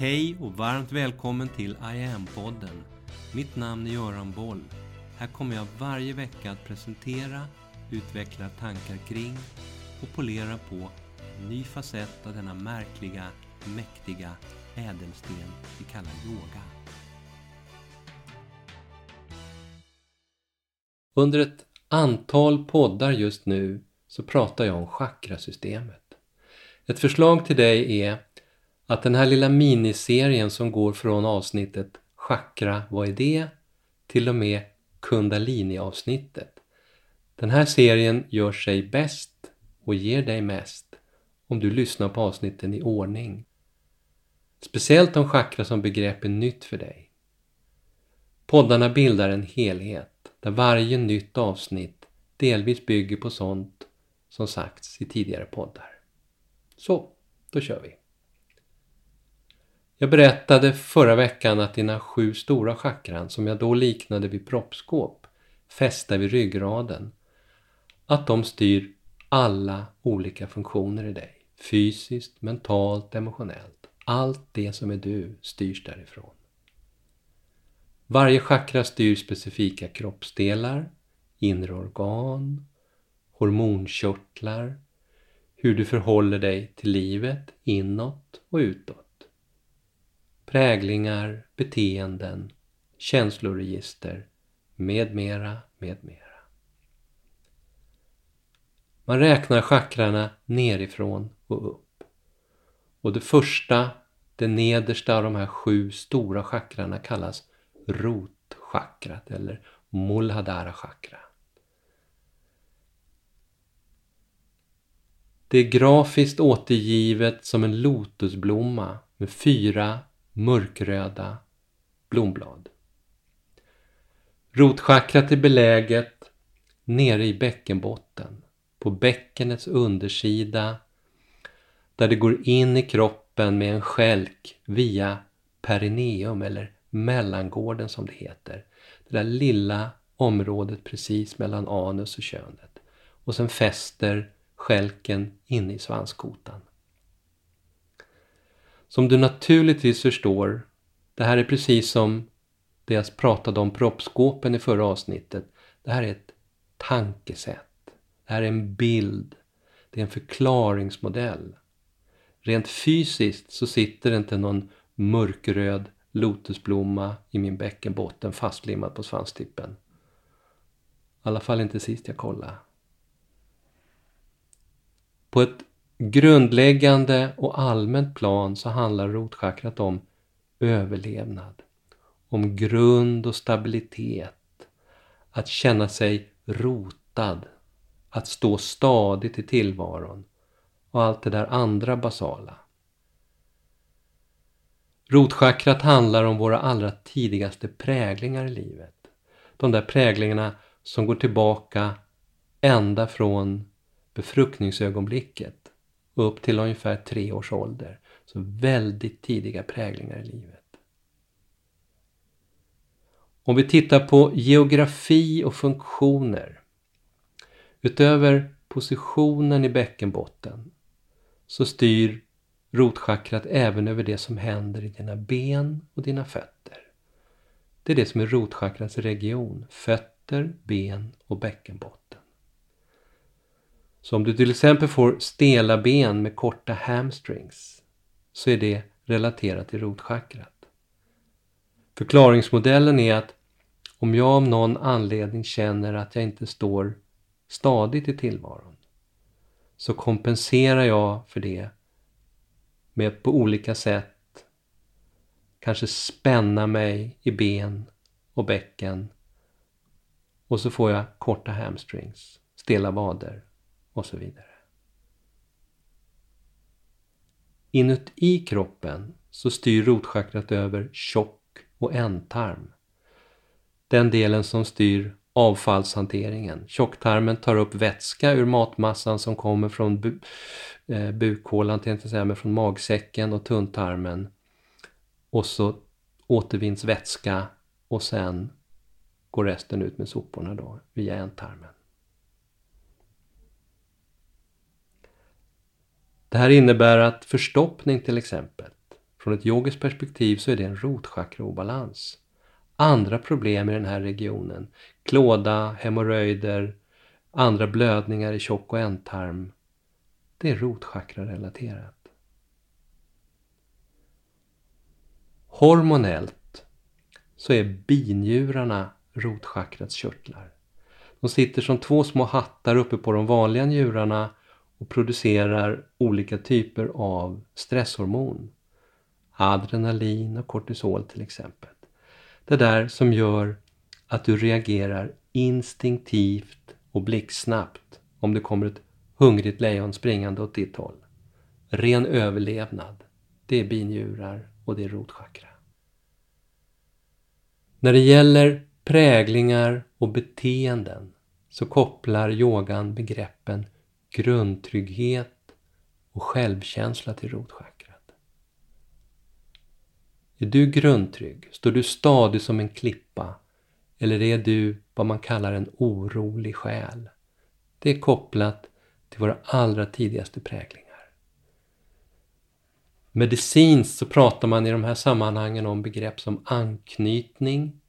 Hej och varmt välkommen till I am-podden. Mitt namn är Göran Boll. Här kommer jag varje vecka att presentera, utveckla tankar kring och polera på en ny facett av denna märkliga, mäktiga ädelsten vi kallar yoga. Under ett antal poddar just nu så pratar jag om chakrasystemet. Ett förslag till dig är att den här lilla miniserien som går från avsnittet Chakra, vad är det? till och med Kundalini-avsnittet. Den här serien gör sig bäst och ger dig mest om du lyssnar på avsnitten i ordning. Speciellt om chakra som begrepp är nytt för dig. Poddarna bildar en helhet där varje nytt avsnitt delvis bygger på sånt som sagts i tidigare poddar. Så, då kör vi! Jag berättade förra veckan att dina sju stora chakran, som jag då liknade vid proppskåp, fästa vid ryggraden, att de styr alla olika funktioner i dig. Fysiskt, mentalt, emotionellt. Allt det som är du styrs därifrån. Varje chakra styr specifika kroppsdelar, inre organ, hormonkörtlar, hur du förhåller dig till livet inåt och utåt präglingar, beteenden, känsloregister med mera, med mera. Man räknar chakrarna nerifrån och upp. Och det första, det nedersta av de här sju stora chakrarna kallas rotchakrat eller Muladhara chakra. Det är grafiskt återgivet som en lotusblomma med fyra mörkröda blomblad. Rotchakrat är beläget nere i bäckenbotten, på bäckenets undersida, där det går in i kroppen med en skälk via perineum eller mellangården som det heter. Det där lilla området precis mellan anus och könet. Och sen fäster skälken inne i svanskotan. Som du naturligtvis förstår, det här är precis som det jag pratade om proppskåpen i förra avsnittet. Det här är ett tankesätt. Det här är en bild. Det är en förklaringsmodell. Rent fysiskt så sitter det inte någon mörkröd lotusblomma i min bäckenbotten fastlimmad på svanstippen. I alla fall inte sist jag kollade. På ett grundläggande och allmänt plan så handlar rotchakrat om överlevnad, om grund och stabilitet, att känna sig rotad, att stå stadigt i tillvaron och allt det där andra basala. Rotchakrat handlar om våra allra tidigaste präglingar i livet. De där präglingarna som går tillbaka ända från befruktningsögonblicket upp till ungefär tre års ålder. Så väldigt tidiga präglingar i livet. Om vi tittar på geografi och funktioner. Utöver positionen i bäckenbotten så styr rotchakrat även över det som händer i dina ben och dina fötter. Det är det som är rotchakrats region. Fötter, ben och bäckenbotten. Så om du till exempel får stela ben med korta hamstrings så är det relaterat till rotchakrat. Förklaringsmodellen är att om jag av någon anledning känner att jag inte står stadigt i tillvaron så kompenserar jag för det med att på olika sätt kanske spänna mig i ben och bäcken och så får jag korta hamstrings, stela vader och så vidare. Inuti kroppen så styr rotchakrat över tjock och ändtarm. Den delen som styr avfallshanteringen. Tjocktarmen tar upp vätska ur matmassan som kommer från bu eh, bukhålan, tänkte säga, men från magsäcken och tunntarmen. Och så återvinns vätska och sen går resten ut med soporna då via ändtarmen. Det här innebär att förstoppning till exempel Från ett yogiskt perspektiv så är det en rotchakraobalans. Andra problem i den här regionen, klåda, hemorrojder, andra blödningar i tjock och ändtarm, det är rotchakra-relaterat. Hormonellt så är binjurarna rotchakrats körtlar. De sitter som två små hattar uppe på de vanliga njurarna och producerar olika typer av stresshormon. Adrenalin och kortisol till exempel. Det där som gör att du reagerar instinktivt och blixtsnabbt om det kommer ett hungrigt lejon springande åt ditt håll. Ren överlevnad, det är binjurar och det är rotchakra. När det gäller präglingar och beteenden så kopplar yogan begreppen grundtrygghet och självkänsla till rotchakrat. Är du grundtrygg? Står du stadig som en klippa? Eller är du vad man kallar en orolig själ? Det är kopplat till våra allra tidigaste präglingar. Medicinskt så pratar man i de här sammanhangen om begrepp som anknytning,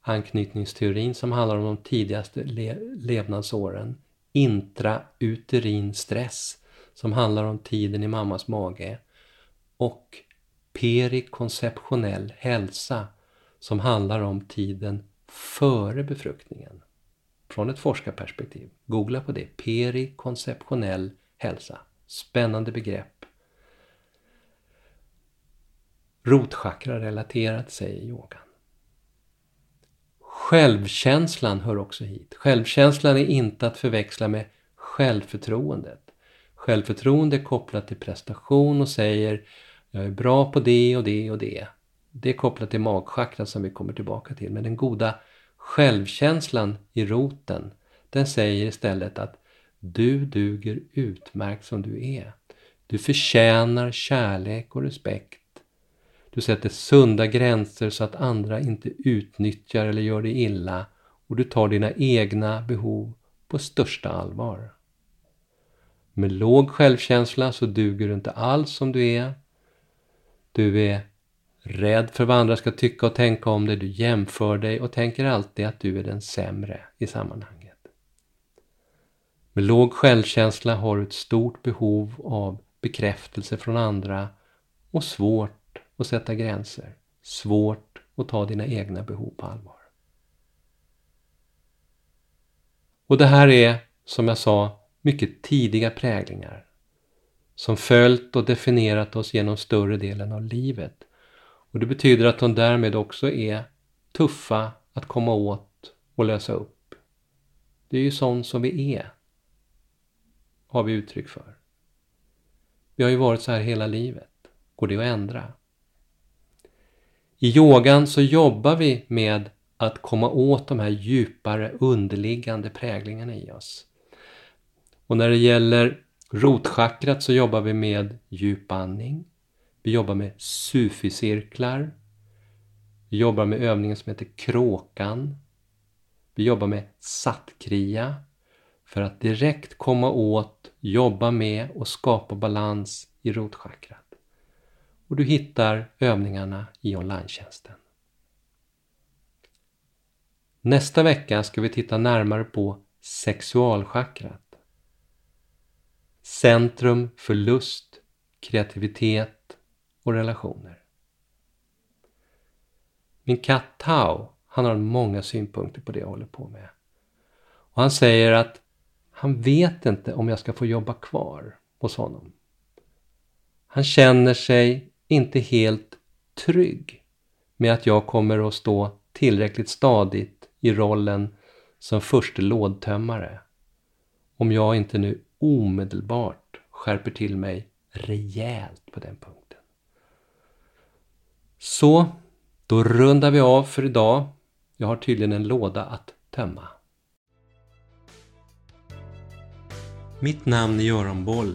anknytningsteorin som handlar om de tidigaste le levnadsåren, intrauterin stress som handlar om tiden i mammas mage och perikonceptionell hälsa som handlar om tiden före befruktningen. Från ett forskarperspektiv. Googla på det. Perikonceptionell hälsa. Spännande begrepp. Rotchakra relaterat säger yogan. Självkänslan hör också hit. Självkänslan är inte att förväxla med självförtroendet. Självförtroende är kopplat till prestation och säger jag är bra på det och det och det. Det är kopplat till magchakran som vi kommer tillbaka till. Men den goda självkänslan i roten, den säger istället att du duger utmärkt som du är. Du förtjänar kärlek och respekt du sätter sunda gränser så att andra inte utnyttjar eller gör dig illa och du tar dina egna behov på största allvar. Med låg självkänsla så duger du inte alls som du är. Du är rädd för vad andra ska tycka och tänka om dig. Du jämför dig och tänker alltid att du är den sämre i sammanhanget. Med låg självkänsla har du ett stort behov av bekräftelse från andra och svårt att sätta gränser. Svårt att ta dina egna behov på allvar. Och det här är, som jag sa, mycket tidiga präglingar som följt och definierat oss genom större delen av livet. Och det betyder att de därmed också är tuffa att komma åt och lösa upp. Det är ju sånt som vi är, har vi uttryck för. Vi har ju varit så här hela livet. Går det att ändra? I yogan så jobbar vi med att komma åt de här djupare underliggande präglingarna i oss. Och när det gäller rotchakrat så jobbar vi med djupandning. Vi jobbar med suficirklar. Vi jobbar med övningen som heter kråkan. Vi jobbar med sattkria för att direkt komma åt, jobba med och skapa balans i rotchakrat och du hittar övningarna i online Nästa vecka ska vi titta närmare på sexualchakrat. Centrum för lust, kreativitet och relationer. Min katt Tao, han har många synpunkter på det jag håller på med. Och han säger att han vet inte om jag ska få jobba kvar hos honom. Han känner sig inte helt trygg med att jag kommer att stå tillräckligt stadigt i rollen som förste lådtömmare om jag inte nu omedelbart skärper till mig rejält på den punkten. Så, då rundar vi av för idag. Jag har tydligen en låda att tömma. Mitt namn är Göran Boll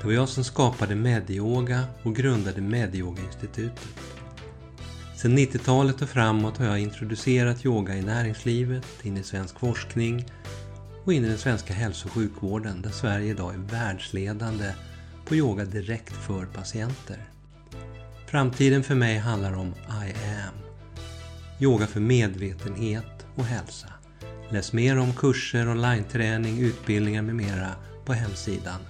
det var jag som skapade Medyoga och grundade Medyoga-institutet. Sedan 90-talet och framåt har jag introducerat yoga i näringslivet, in i svensk forskning och in i den svenska hälso och sjukvården där Sverige idag är världsledande på yoga direkt för patienter. Framtiden för mig handlar om I am. Yoga för medvetenhet och hälsa. Läs mer om kurser, online-träning, utbildningar med mera på hemsidan